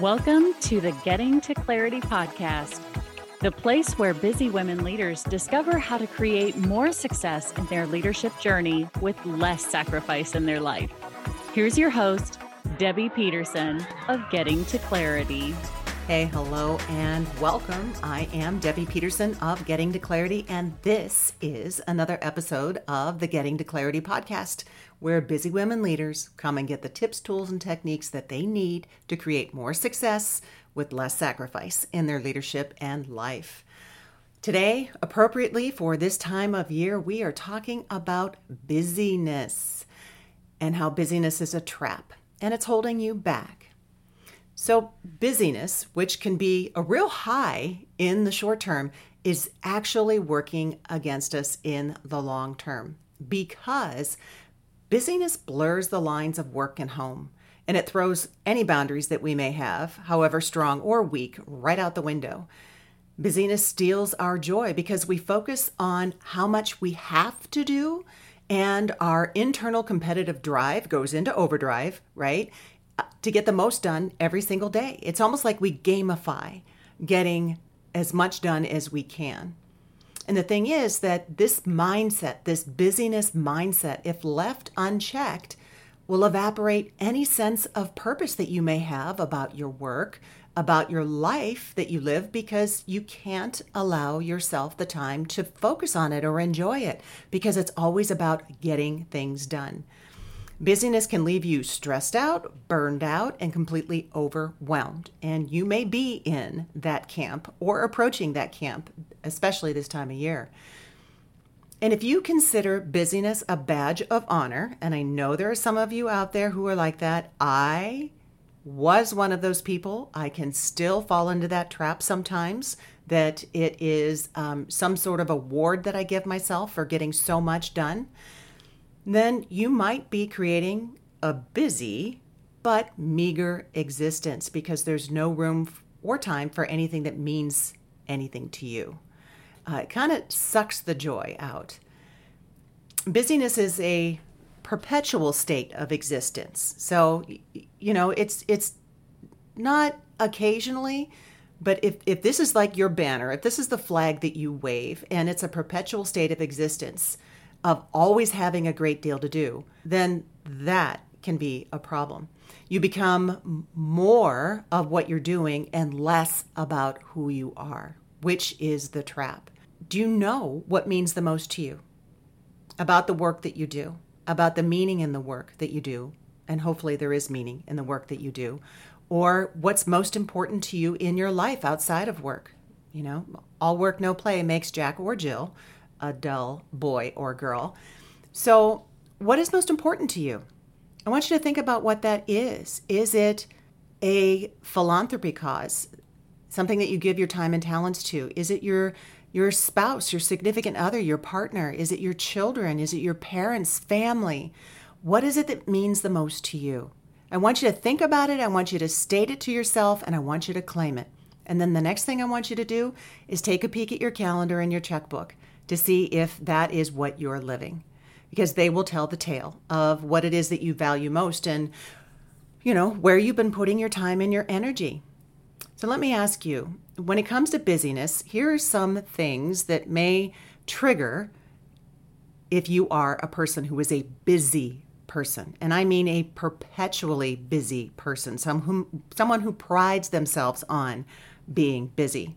Welcome to the Getting to Clarity podcast, the place where busy women leaders discover how to create more success in their leadership journey with less sacrifice in their life. Here's your host, Debbie Peterson of Getting to Clarity. Hey, hello, and welcome. I am Debbie Peterson of Getting to Clarity, and this is another episode of the Getting to Clarity podcast, where busy women leaders come and get the tips, tools, and techniques that they need to create more success with less sacrifice in their leadership and life. Today, appropriately for this time of year, we are talking about busyness and how busyness is a trap and it's holding you back. So, busyness, which can be a real high in the short term, is actually working against us in the long term because Busyness blurs the lines of work and home, and it throws any boundaries that we may have, however strong or weak, right out the window. Busyness steals our joy because we focus on how much we have to do, and our internal competitive drive goes into overdrive, right? To get the most done every single day. It's almost like we gamify getting as much done as we can. And the thing is that this mindset, this busyness mindset, if left unchecked, will evaporate any sense of purpose that you may have about your work, about your life that you live, because you can't allow yourself the time to focus on it or enjoy it because it's always about getting things done. Busyness can leave you stressed out, burned out, and completely overwhelmed. And you may be in that camp or approaching that camp, especially this time of year. And if you consider busyness a badge of honor, and I know there are some of you out there who are like that, I was one of those people. I can still fall into that trap sometimes that it is um, some sort of award that I give myself for getting so much done then you might be creating a busy but meager existence because there's no room or time for anything that means anything to you. Uh, it kind of sucks the joy out. Busyness is a perpetual state of existence. So, you know, it's it's not occasionally, but if, if this is like your banner, if this is the flag that you wave and it's a perpetual state of existence, of always having a great deal to do, then that can be a problem. You become more of what you're doing and less about who you are, which is the trap. Do you know what means the most to you about the work that you do, about the meaning in the work that you do? And hopefully, there is meaning in the work that you do, or what's most important to you in your life outside of work. You know, all work, no play makes Jack or Jill a dull boy or girl. So, what is most important to you? I want you to think about what that is. Is it a philanthropy cause, something that you give your time and talents to? Is it your your spouse, your significant other, your partner? Is it your children? Is it your parents, family? What is it that means the most to you? I want you to think about it. I want you to state it to yourself and I want you to claim it. And then the next thing I want you to do is take a peek at your calendar and your checkbook to see if that is what you're living. Because they will tell the tale of what it is that you value most and you know where you've been putting your time and your energy. So let me ask you when it comes to busyness here are some things that may trigger if you are a person who is a busy person. And i mean a perpetually busy person some whom, someone who prides themselves on being busy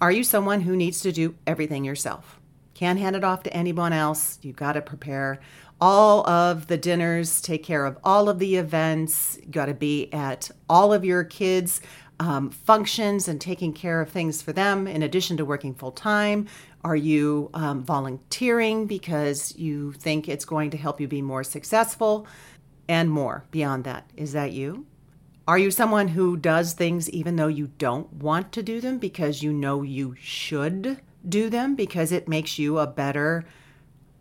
are you someone who needs to do everything yourself can't hand it off to anyone else. You've got to prepare all of the dinners, take care of all of the events, you got to be at all of your kids' um, functions and taking care of things for them in addition to working full time. Are you um, volunteering because you think it's going to help you be more successful? And more beyond that. Is that you? Are you someone who does things even though you don't want to do them because you know you should do them because it makes you a better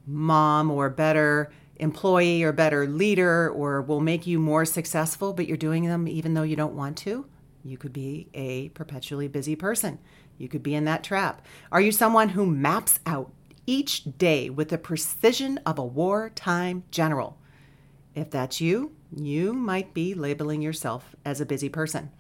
mom or better employee or better leader or will make you more successful, but you're doing them even though you don't want to. You could be a perpetually busy person. You could be in that trap. Are you someone who maps out each day with the precision of a wartime general? If that's you, you might be labeling yourself as a busy person.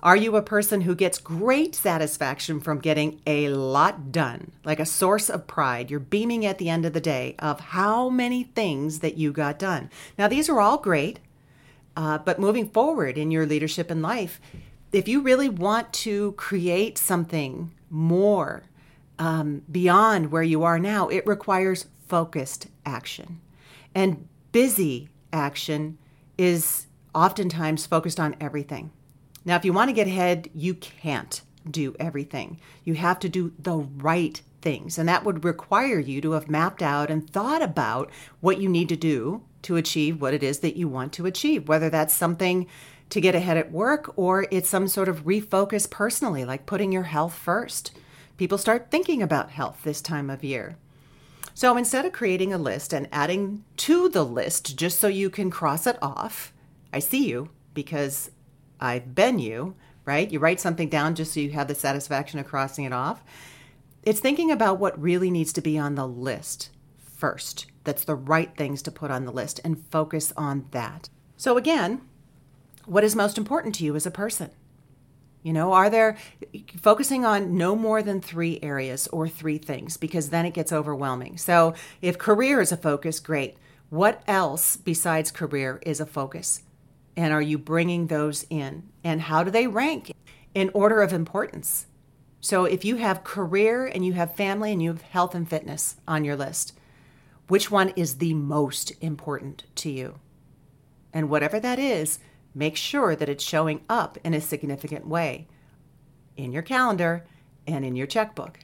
Are you a person who gets great satisfaction from getting a lot done, like a source of pride? You're beaming at the end of the day of how many things that you got done. Now, these are all great, uh, but moving forward in your leadership in life, if you really want to create something more um, beyond where you are now, it requires focused action. And busy action is oftentimes focused on everything. Now, if you want to get ahead, you can't do everything. You have to do the right things. And that would require you to have mapped out and thought about what you need to do to achieve what it is that you want to achieve, whether that's something to get ahead at work or it's some sort of refocus personally, like putting your health first. People start thinking about health this time of year. So instead of creating a list and adding to the list just so you can cross it off, I see you because I've been you, right? You write something down just so you have the satisfaction of crossing it off. It's thinking about what really needs to be on the list first. That's the right things to put on the list and focus on that. So, again, what is most important to you as a person? You know, are there focusing on no more than three areas or three things because then it gets overwhelming. So, if career is a focus, great. What else besides career is a focus? And are you bringing those in? And how do they rank in order of importance? So if you have career and you have family and you have health and fitness on your list, which one is the most important to you? And whatever that is, make sure that it's showing up in a significant way in your calendar and in your checkbook.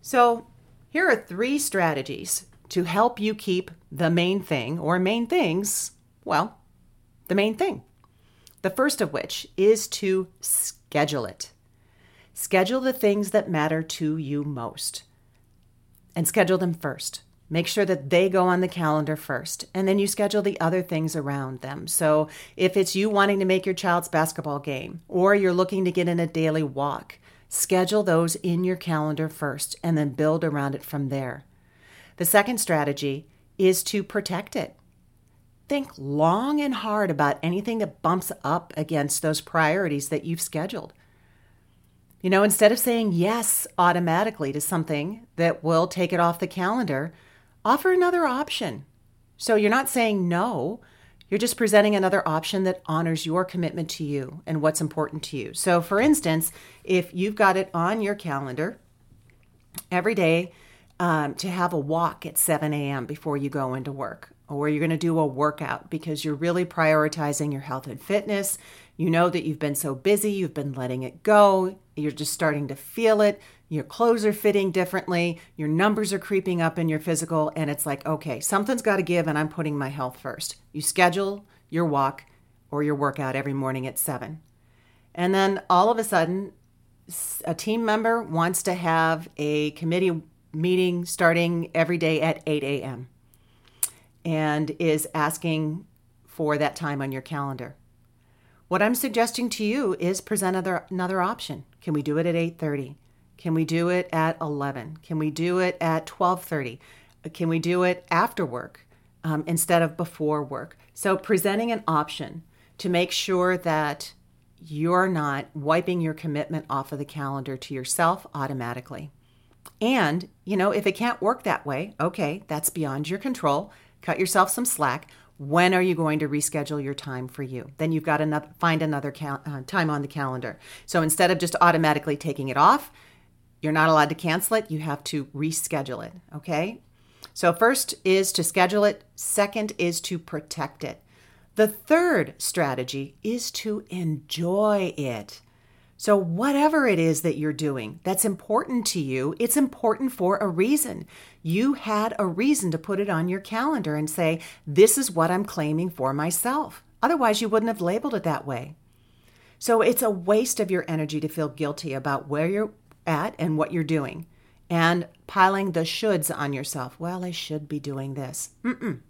So, here are three strategies to help you keep the main thing or main things, well, the main thing. The first of which is to schedule it. Schedule the things that matter to you most and schedule them first. Make sure that they go on the calendar first, and then you schedule the other things around them. So, if it's you wanting to make your child's basketball game or you're looking to get in a daily walk, schedule those in your calendar first and then build around it from there. The second strategy is to protect it. Think long and hard about anything that bumps up against those priorities that you've scheduled. You know, instead of saying yes automatically to something that will take it off the calendar, offer another option. So you're not saying no, you're just presenting another option that honors your commitment to you and what's important to you. So, for instance, if you've got it on your calendar every day um, to have a walk at 7 a.m. before you go into work, or you're going to do a workout because you're really prioritizing your health and fitness. You know that you've been so busy, you've been letting it go, you're just starting to feel it. Your clothes are fitting differently, your numbers are creeping up in your physical, and it's like, okay, something's got to give, and I'm putting my health first. You schedule your walk or your workout every morning at seven. And then all of a sudden, a team member wants to have a committee meeting starting every day at 8 a.m and is asking for that time on your calendar. What I'm suggesting to you is present another, another option. Can we do it at 8:30? Can we do it at 11? Can we do it at 12:30? Can we do it after work um, instead of before work? So presenting an option to make sure that you're not wiping your commitment off of the calendar to yourself automatically. And, you know, if it can't work that way, okay, that's beyond your control. Cut yourself some slack. When are you going to reschedule your time for you? Then you've got to find another cal- uh, time on the calendar. So instead of just automatically taking it off, you're not allowed to cancel it. You have to reschedule it. Okay. So, first is to schedule it, second is to protect it. The third strategy is to enjoy it. So, whatever it is that you're doing that's important to you, it's important for a reason. You had a reason to put it on your calendar and say, This is what I'm claiming for myself. Otherwise, you wouldn't have labeled it that way. So, it's a waste of your energy to feel guilty about where you're at and what you're doing and piling the shoulds on yourself. Well, I should be doing this. Mm-mm.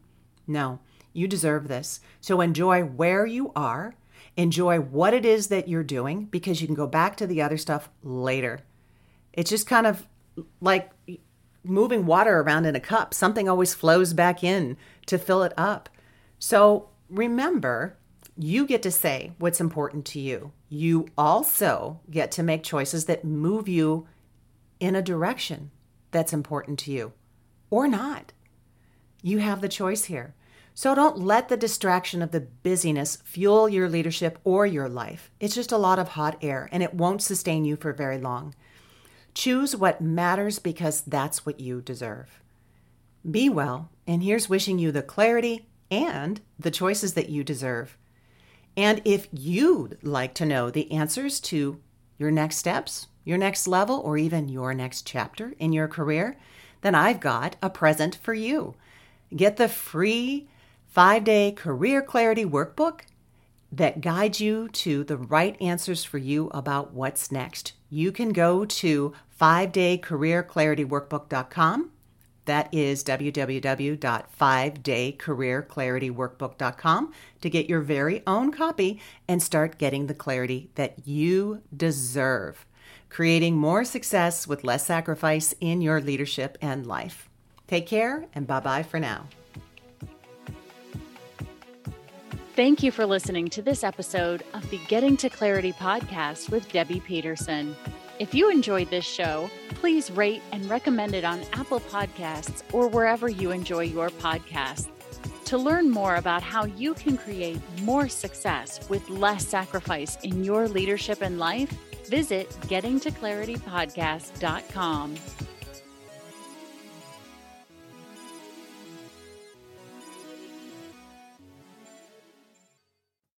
No, you deserve this. So, enjoy where you are Enjoy what it is that you're doing because you can go back to the other stuff later. It's just kind of like moving water around in a cup. Something always flows back in to fill it up. So remember You get to say what's important to you. You also get to make choices that move you in a direction that's important to you or not. You have the choice here. So don't let the distraction of the busyness fuel your leadership or your life. It's just a lot of hot air and it won't sustain you for very long. Choose what matters because that's what you deserve. Be well, and here's wishing you the clarity and the choices that you deserve. And if you'd like to know the answers to your next steps, your next level, or even your next chapter in your career, then I've got a present for you. Get the free five day career clarity workbook that guides you to the right answers for you about what's next. You can go to 5daycareerclarityworkbook.com that is www.5daycareerclarityworkbook.com to get your very own copy and start getting the clarity that you deserve, creating more success with less sacrifice in your leadership and life. Take care and bye bye for now. Thank you for listening to this episode of the Getting to Clarity podcast with Debbie Peterson. If you enjoyed this show, please rate and recommend it on Apple Podcasts or wherever you enjoy your podcasts. To learn more about how you can create more success with less sacrifice in your leadership and life, visit gettingtoclaritypodcast.com.